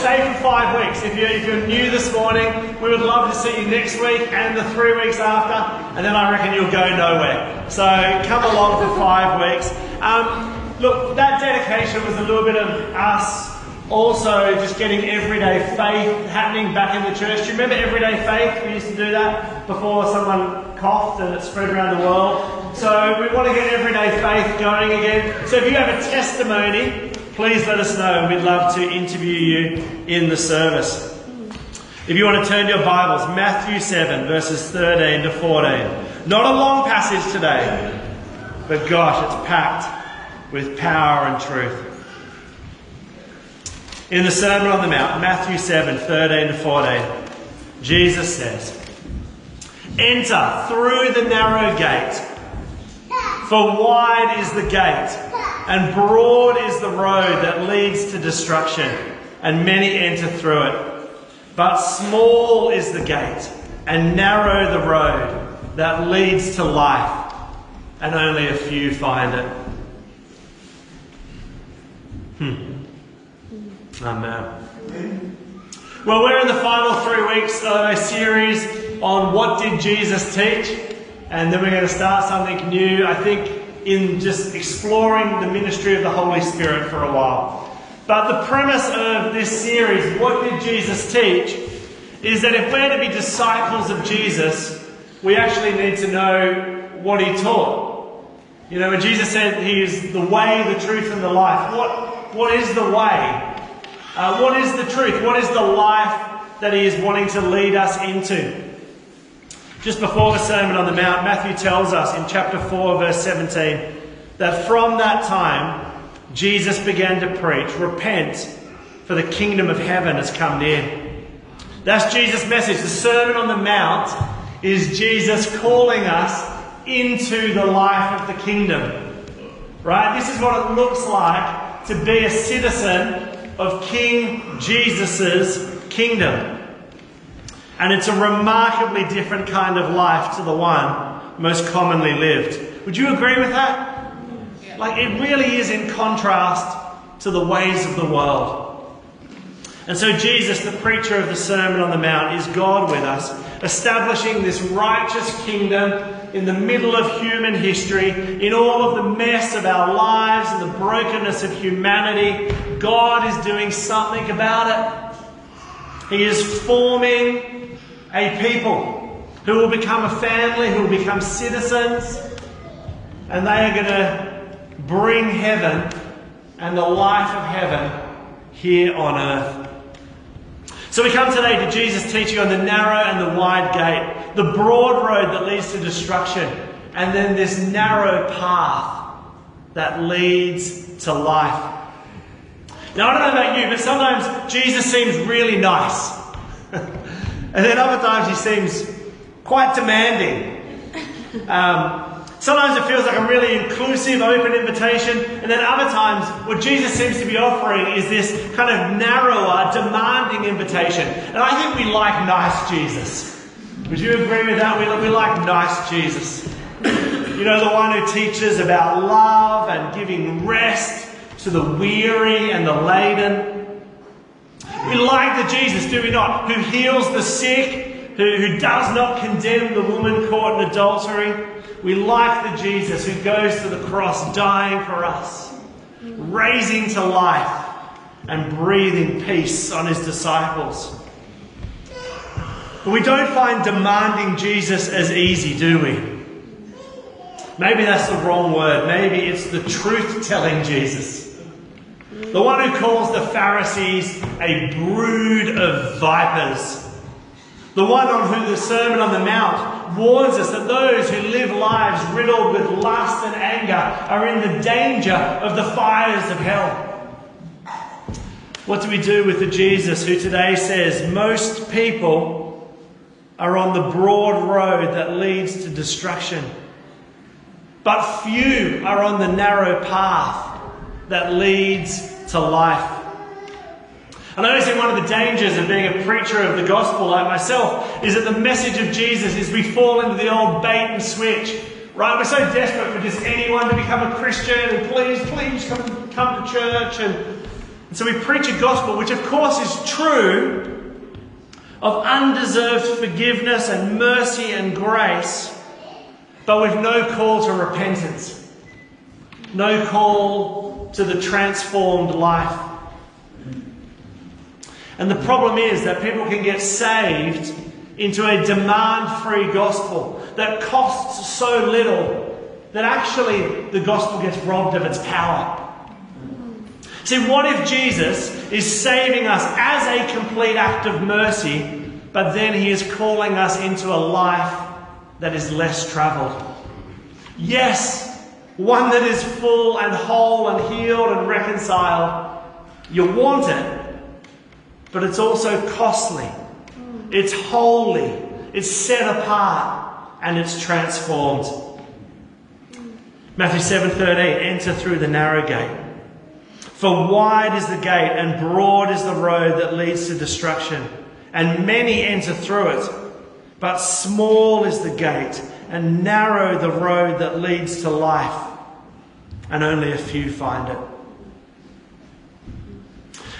stay for five weeks. If you're, if you're new this morning, we would love to see you next week and the three weeks after, and then I reckon you'll go nowhere. So come along for five weeks. Um, look, that dedication was a little bit of us also just getting everyday faith happening back in the church. Do you remember everyday faith? We used to do that before someone coughed and it spread around the world. So we want to get everyday faith going again. So if you have a testimony, please let us know. We'd love to interview you in the service. If you want to turn your Bibles, Matthew 7, verses 13 to 14. Not a long passage today, but gosh, it's packed with power and truth. In the Sermon on the Mount, Matthew 7, 13 to 14, Jesus says, Enter through the narrow gate, for wide is the gate, and broad is the road that leads to destruction, and many enter through it. But small is the gate, and narrow the road that leads to life, and only a few find it. Hmm. Amen. Well, we're in the final three weeks of a series on what did Jesus teach, and then we're going to start something new. I think in just exploring the ministry of the Holy Spirit for a while. But the premise of this series, what did Jesus teach, is that if we're to be disciples of Jesus, we actually need to know what he taught. You know, when Jesus said he is the way, the truth, and the life, what, what is the way? Uh, what is the truth? What is the life that he is wanting to lead us into? Just before the Sermon on the Mount, Matthew tells us in chapter 4, verse 17, that from that time Jesus began to preach, Repent, for the kingdom of heaven has come near. That's Jesus' message. The Sermon on the Mount is Jesus calling us into the life of the kingdom. Right? This is what it looks like to be a citizen of King Jesus' kingdom. And it's a remarkably different kind of life to the one most commonly lived. Would you agree with that? Like, it really is in contrast to the ways of the world. And so, Jesus, the preacher of the Sermon on the Mount, is God with us, establishing this righteous kingdom in the middle of human history, in all of the mess of our lives and the brokenness of humanity. God is doing something about it. He is forming a people who will become a family, who will become citizens, and they are going to bring heaven and the life of heaven here on earth. So we come today to Jesus teaching on the narrow and the wide gate, the broad road that leads to destruction, and then this narrow path that leads to life. Now, I don't know about you, but sometimes Jesus seems really nice. and then other times he seems quite demanding. Um, Sometimes it feels like a really inclusive, open invitation, and then other times what Jesus seems to be offering is this kind of narrower, demanding invitation. And I think we like nice Jesus. Would you agree with that? We, we like nice Jesus. You know, the one who teaches about love and giving rest to the weary and the laden. We like the Jesus, do we not? Who heals the sick, who, who does not condemn the woman caught in adultery we like the Jesus who goes to the cross, dying for us, raising to life, and breathing peace on his disciples. But we don't find demanding Jesus as easy, do we? Maybe that's the wrong word. Maybe it's the truth telling Jesus. The one who calls the Pharisees a brood of vipers. The one on whom the Sermon on the Mount warns us that those who live lives riddled with lust and anger are in the danger of the fires of hell. What do we do with the Jesus who today says most people are on the broad road that leads to destruction, but few are on the narrow path that leads to life? And I say one of the dangers of being a preacher of the gospel like myself is that the message of Jesus is we fall into the old bait and switch. Right? We're so desperate for just anyone to become a Christian and please, please come, come to church and And so we preach a gospel which, of course, is true of undeserved forgiveness and mercy and grace, but with no call to repentance, no call to the transformed life. And the problem is that people can get saved into a demand free gospel that costs so little that actually the gospel gets robbed of its power. See, what if Jesus is saving us as a complete act of mercy, but then he is calling us into a life that is less travelled? Yes, one that is full and whole and healed and reconciled. You want it, but it's also costly. It's holy. It's set apart and it's transformed. Matthew 7:13 enter through the narrow gate. For wide is the gate and broad is the road that leads to destruction, and many enter through it. But small is the gate and narrow the road that leads to life, and only a few find it.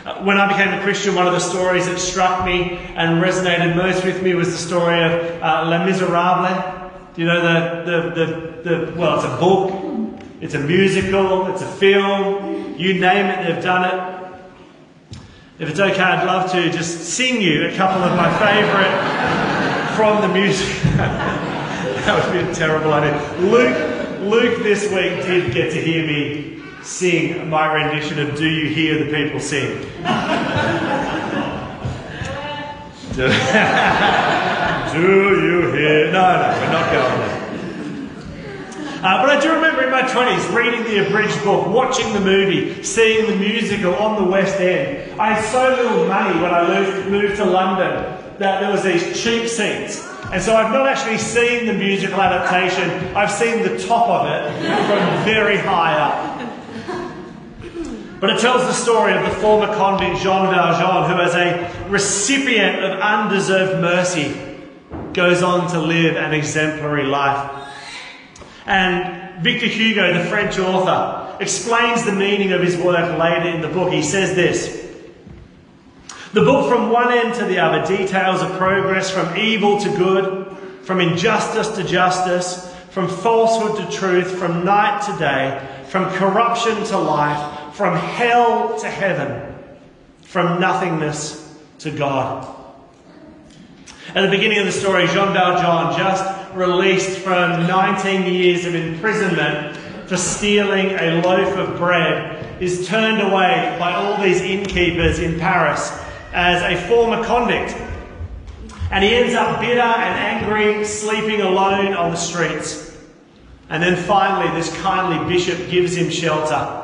Uh, when I became a Christian, one of the stories that struck me and resonated most with me was the story of uh, Les Miserables. Do you know the, the, the, the, well, it's a book, it's a musical, it's a film, you name it, they've done it. If it's okay, I'd love to just sing you a couple of my favourite from the music. that would be a terrible idea. Luke, Luke this week did get to hear me sing my rendition of Do You Hear the People Sing? Do, you hear? No, no, we're not going there. Uh, but I do remember in my 20s reading the abridged book, watching the movie, seeing the musical on the West End. I had so little money when I moved, moved to London that there was these cheap seats. And so I've not actually seen the musical adaptation, I've seen the top of it from very high up. But it tells the story of the former convict Jean Valjean, who, as a recipient of undeserved mercy, goes on to live an exemplary life. And Victor Hugo, the French author, explains the meaning of his work later in the book. He says this The book, from one end to the other, details a progress from evil to good, from injustice to justice, from falsehood to truth, from night to day, from corruption to life from hell to heaven, from nothingness to God. At the beginning of the story, Jean Valjean, just released from 19 years of imprisonment for stealing a loaf of bread, is turned away by all these innkeepers in Paris as a former convict. And he ends up bitter and angry, sleeping alone on the streets. And then finally, this kindly bishop gives him shelter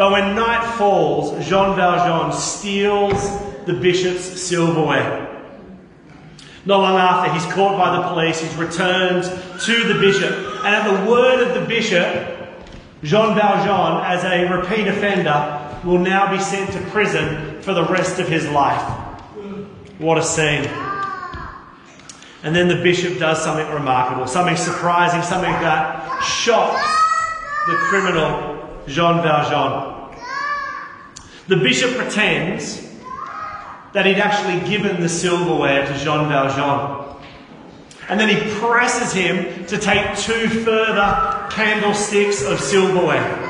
but when night falls, Jean Valjean steals the bishop's silverware. Not long after, he's caught by the police, he's returned to the bishop, and at the word of the bishop, Jean Valjean, as a repeat offender, will now be sent to prison for the rest of his life. What a scene. And then the bishop does something remarkable, something surprising, something that shocks the criminal Jean Valjean. The bishop pretends that he'd actually given the silverware to Jean Valjean. And then he presses him to take two further candlesticks of silverware.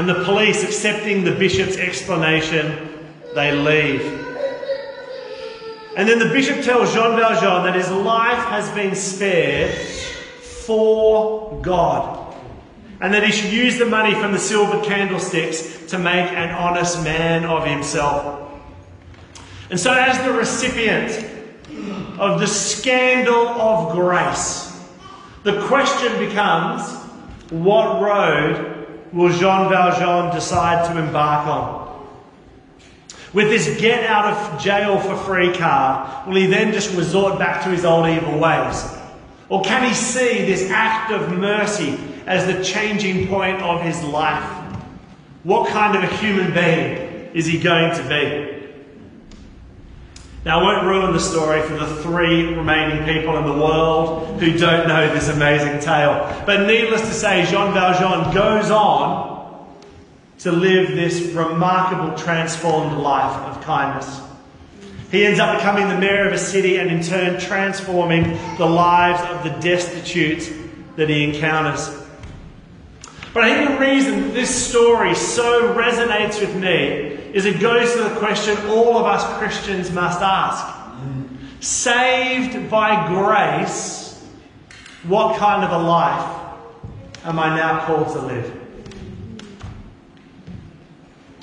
And the police, accepting the bishop's explanation, they leave. And then the bishop tells Jean Valjean that his life has been spared for God and that he should use the money from the silver candlesticks to make an honest man of himself. And so, as the recipient of the scandal of grace, the question becomes what road will Jean Valjean decide to embark on? With this get out of jail for free card, will he then just resort back to his old evil ways? Or can he see this act of mercy as the changing point of his life. What kind of a human being is he going to be? Now, I won't ruin the story for the three remaining people in the world who don't know this amazing tale. But needless to say, Jean Valjean goes on to live this remarkable, transformed life of kindness. He ends up becoming the mayor of a city and in turn transforming the lives of the destitute that he encounters. But I think the reason this story so resonates with me is it goes to the question all of us Christians must ask. Saved by grace, what kind of a life am I now called to live?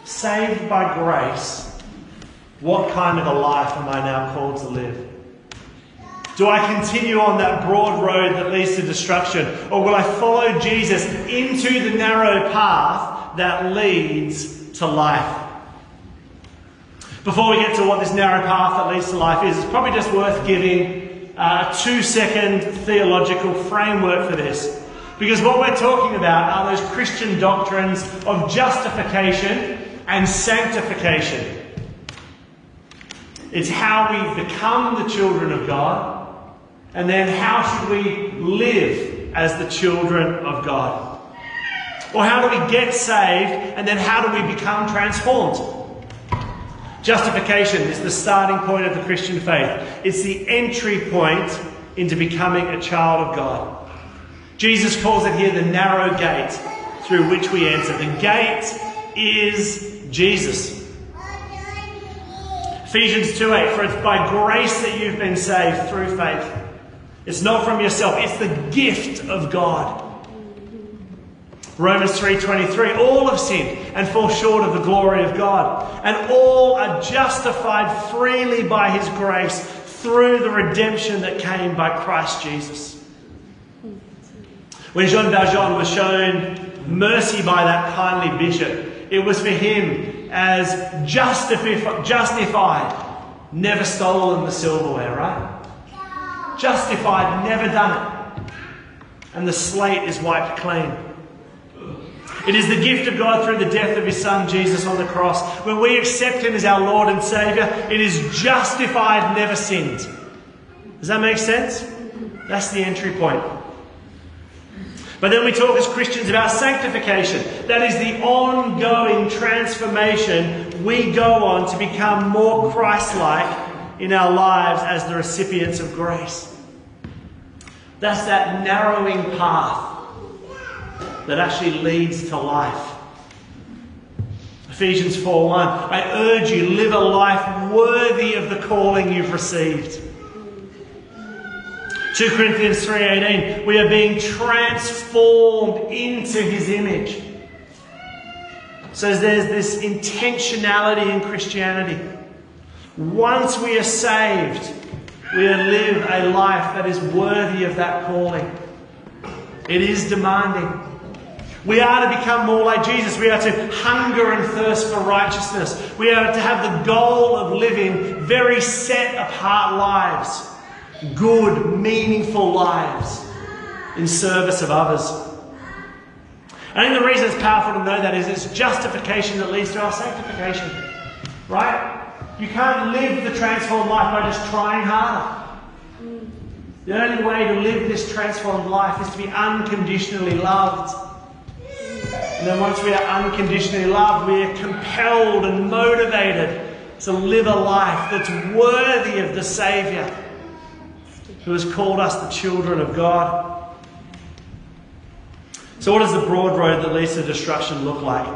Saved by grace, what kind of a life am I now called to live? Do I continue on that broad road that leads to destruction? Or will I follow Jesus into the narrow path that leads to life? Before we get to what this narrow path that leads to life is, it's probably just worth giving uh, a two second theological framework for this. Because what we're talking about are those Christian doctrines of justification and sanctification. It's how we become the children of God, and then how should we live as the children of God? Or how do we get saved, and then how do we become transformed? Justification is the starting point of the Christian faith. It's the entry point into becoming a child of God. Jesus calls it here the narrow gate through which we enter. The gate is Jesus. Ephesians 2 8, for it's by grace that you've been saved through faith. It's not from yourself, it's the gift of God. Romans 3:23 all have sinned and fall short of the glory of God and all are justified freely by his grace through the redemption that came by Christ Jesus. When Jean Valjean was shown mercy by that kindly bishop, it was for him as justifi- justified, never stolen the silverware, right? Justified, never done it. And the slate is wiped clean. It is the gift of God through the death of His Son Jesus on the cross. When we accept Him as our Lord and Saviour, it is justified, never sinned. Does that make sense? That's the entry point. But then we talk as Christians about sanctification. That is the ongoing transformation we go on to become more Christ like in our lives as the recipients of grace. That's that narrowing path that actually leads to life. Ephesians 4:1 I urge you live a life worthy of the calling you've received. 2 Corinthians 3:18 we are being transformed into his image. So there's this intentionality in Christianity. Once we are saved, we live a life that is worthy of that calling. It is demanding. We are to become more like Jesus. We are to hunger and thirst for righteousness. We are to have the goal of living very set apart lives, good, meaningful lives in service of others. I think the reason it's powerful to know that is it's justification that leads to our sanctification. Right? You can't live the transformed life by just trying harder. The only way to live this transformed life is to be unconditionally loved. And then once we are unconditionally loved, we are compelled and motivated to live a life that's worthy of the Saviour who has called us the children of God. So, what does the broad road that leads to destruction look like?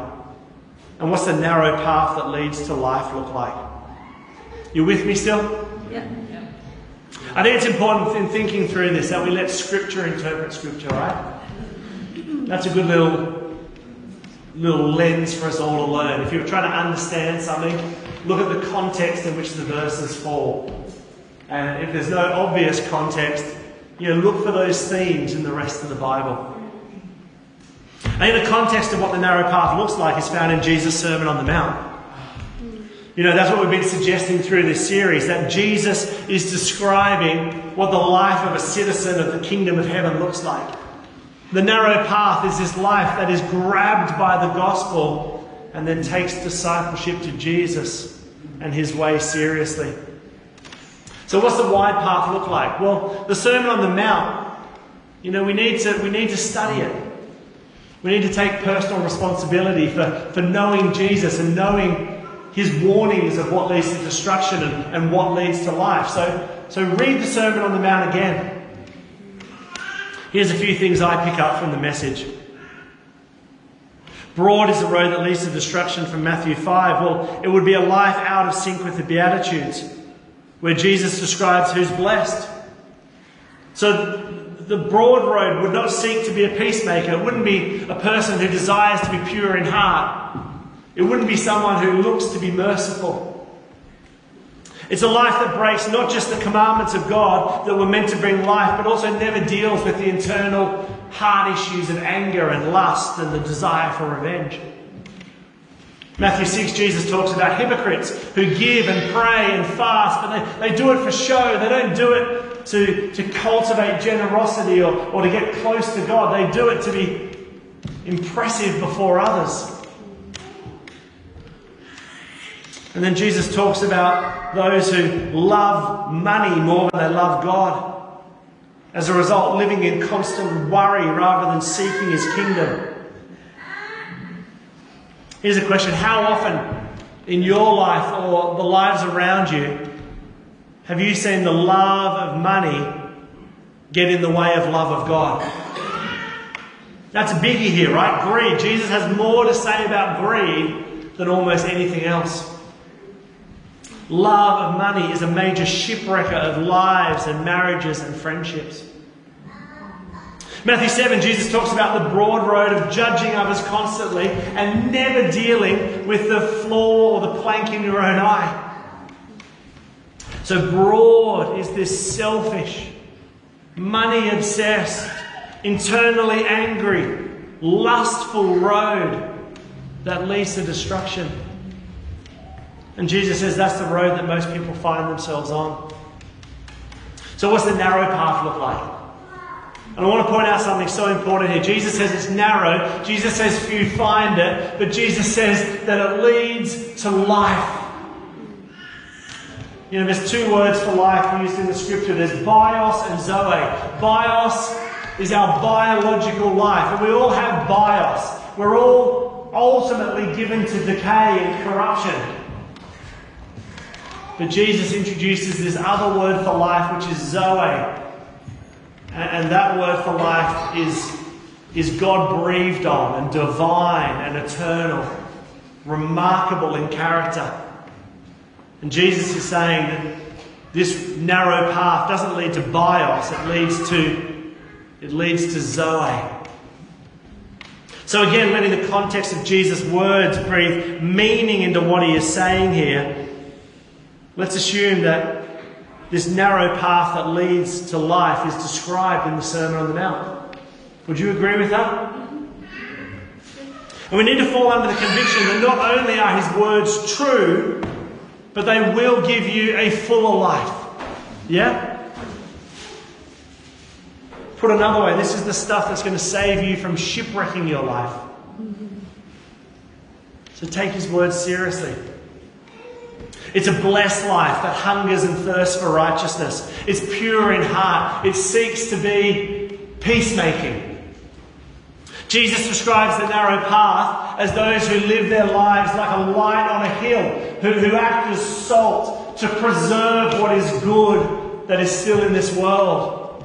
And what's the narrow path that leads to life look like? You with me still? Yeah. I think it's important in thinking through this that we let Scripture interpret Scripture, right? That's a good little little lens for us all to learn. If you're trying to understand something, look at the context in which the verses fall. And if there's no obvious context, you know, look for those themes in the rest of the Bible. And think the context of what the narrow path looks like is found in Jesus' Sermon on the Mount. You know, that's what we've been suggesting through this series that Jesus is describing what the life of a citizen of the kingdom of heaven looks like. The narrow path is this life that is grabbed by the gospel and then takes discipleship to Jesus and his way seriously. So, what's the wide path look like? Well, the Sermon on the Mount, you know, we need to, we need to study it. We need to take personal responsibility for, for knowing Jesus and knowing his warnings of what leads to destruction and, and what leads to life. So, so read the Sermon on the Mount again. Here's a few things I pick up from the message. Broad is the road that leads to destruction from Matthew 5. Well, it would be a life out of sync with the Beatitudes, where Jesus describes who's blessed. So the broad road would not seek to be a peacemaker. It wouldn't be a person who desires to be pure in heart. It wouldn't be someone who looks to be merciful. It's a life that breaks not just the commandments of God that were meant to bring life, but also never deals with the internal heart issues of anger and lust and the desire for revenge. Matthew 6, Jesus talks about hypocrites who give and pray and fast, but they, they do it for show. They don't do it to, to cultivate generosity or, or to get close to God. They do it to be impressive before others. And then Jesus talks about those who love money more than they love God. As a result, living in constant worry rather than seeking his kingdom. Here's a question How often in your life or the lives around you have you seen the love of money get in the way of love of God? That's a biggie here, right? Greed. Jesus has more to say about greed than almost anything else. Love of money is a major shipwrecker of lives and marriages and friendships. Matthew 7, Jesus talks about the broad road of judging others constantly and never dealing with the flaw or the plank in your own eye. So broad is this selfish, money obsessed, internally angry, lustful road that leads to destruction. And Jesus says that's the road that most people find themselves on. So, what's the narrow path look like? And I want to point out something so important here. Jesus says it's narrow. Jesus says few find it. But Jesus says that it leads to life. You know, there's two words for life used in the scripture. There's bios and zoe. Bios is our biological life. And we all have bios. We're all ultimately given to decay and corruption. But Jesus introduces this other word for life, which is zoe. And that word for life is, is God breathed on and divine and eternal, remarkable in character. And Jesus is saying that this narrow path doesn't lead to bios, it leads to, it leads to Zoe. So again, letting the context of Jesus' words breathe meaning into what he is saying here, let's assume that this narrow path that leads to life is described in the Sermon on the Mount. Would you agree with that? And we need to fall under the conviction that not only are his words true, but they will give you a fuller life. Yeah? Put another way, this is the stuff that's going to save you from shipwrecking your life. So take his words seriously. It's a blessed life that hungers and thirsts for righteousness. It's pure in heart. It seeks to be peacemaking. Jesus describes the narrow path as those who live their lives like a light on a hill, who, who act as salt to preserve what is good that is still in this world.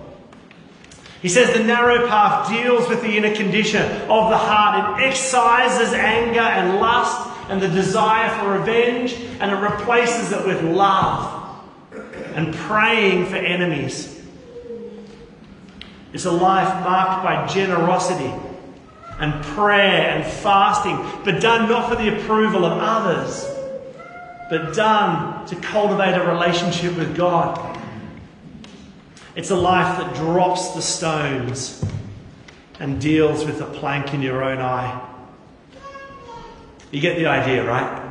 He says the narrow path deals with the inner condition of the heart. It excises anger and lust and the desire for revenge, and it replaces it with love and praying for enemies. It's a life marked by generosity and prayer and fasting, but done not for the approval of others, but done to cultivate a relationship with God. It's a life that drops the stones and deals with the plank in your own eye. You get the idea, right?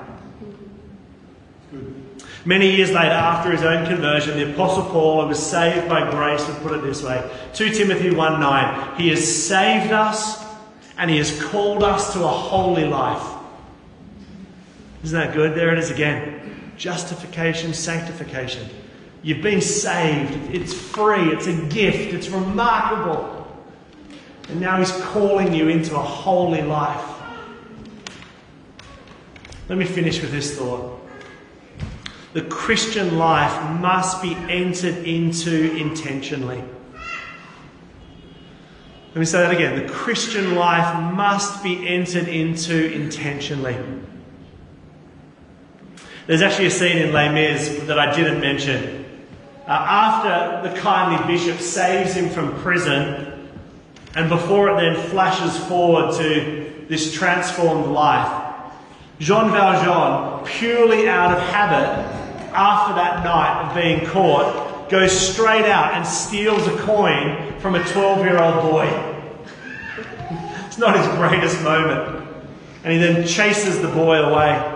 Many years later, after his own conversion, the Apostle Paul, who was saved by grace, would put it this way 2 Timothy 1 9, He has saved us and He has called us to a holy life. Isn't that good? There it is again. Justification, sanctification. You've been saved. It's free. It's a gift. It's remarkable. And now He's calling you into a holy life. Let me finish with this thought. The Christian life must be entered into intentionally. Let me say that again. The Christian life must be entered into intentionally. There's actually a scene in Les Mis that I didn't mention. Uh, after the kindly bishop saves him from prison, and before it then flashes forward to this transformed life, Jean Valjean, purely out of habit, after that night of being caught, goes straight out and steals a coin from a 12 year old boy. it's not his greatest moment. And he then chases the boy away.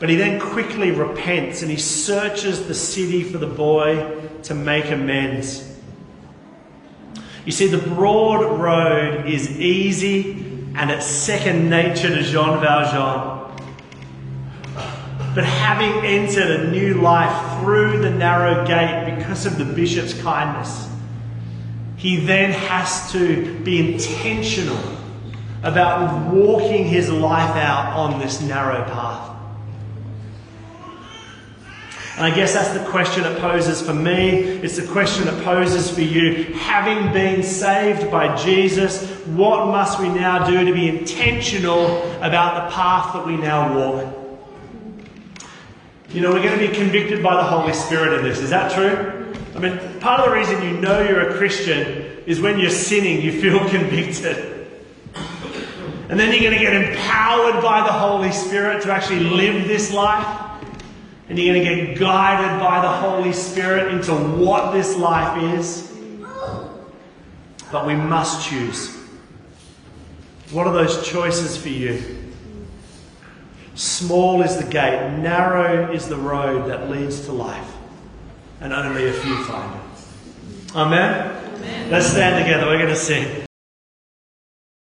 But he then quickly repents and he searches the city for the boy to make amends. You see, the broad road is easy and it's second nature to Jean Valjean. But having entered a new life through the narrow gate because of the bishop's kindness, he then has to be intentional about walking his life out on this narrow path. And I guess that's the question it poses for me. It's the question it poses for you. Having been saved by Jesus, what must we now do to be intentional about the path that we now walk? You know, we're going to be convicted by the Holy Spirit in this. Is that true? I mean, part of the reason you know you're a Christian is when you're sinning, you feel convicted. And then you're going to get empowered by the Holy Spirit to actually live this life. And you're going to get guided by the Holy Spirit into what this life is. But we must choose. What are those choices for you? Small is the gate, narrow is the road that leads to life, and only a few find it. Amen? Amen. Let's stand together. We're going to sing.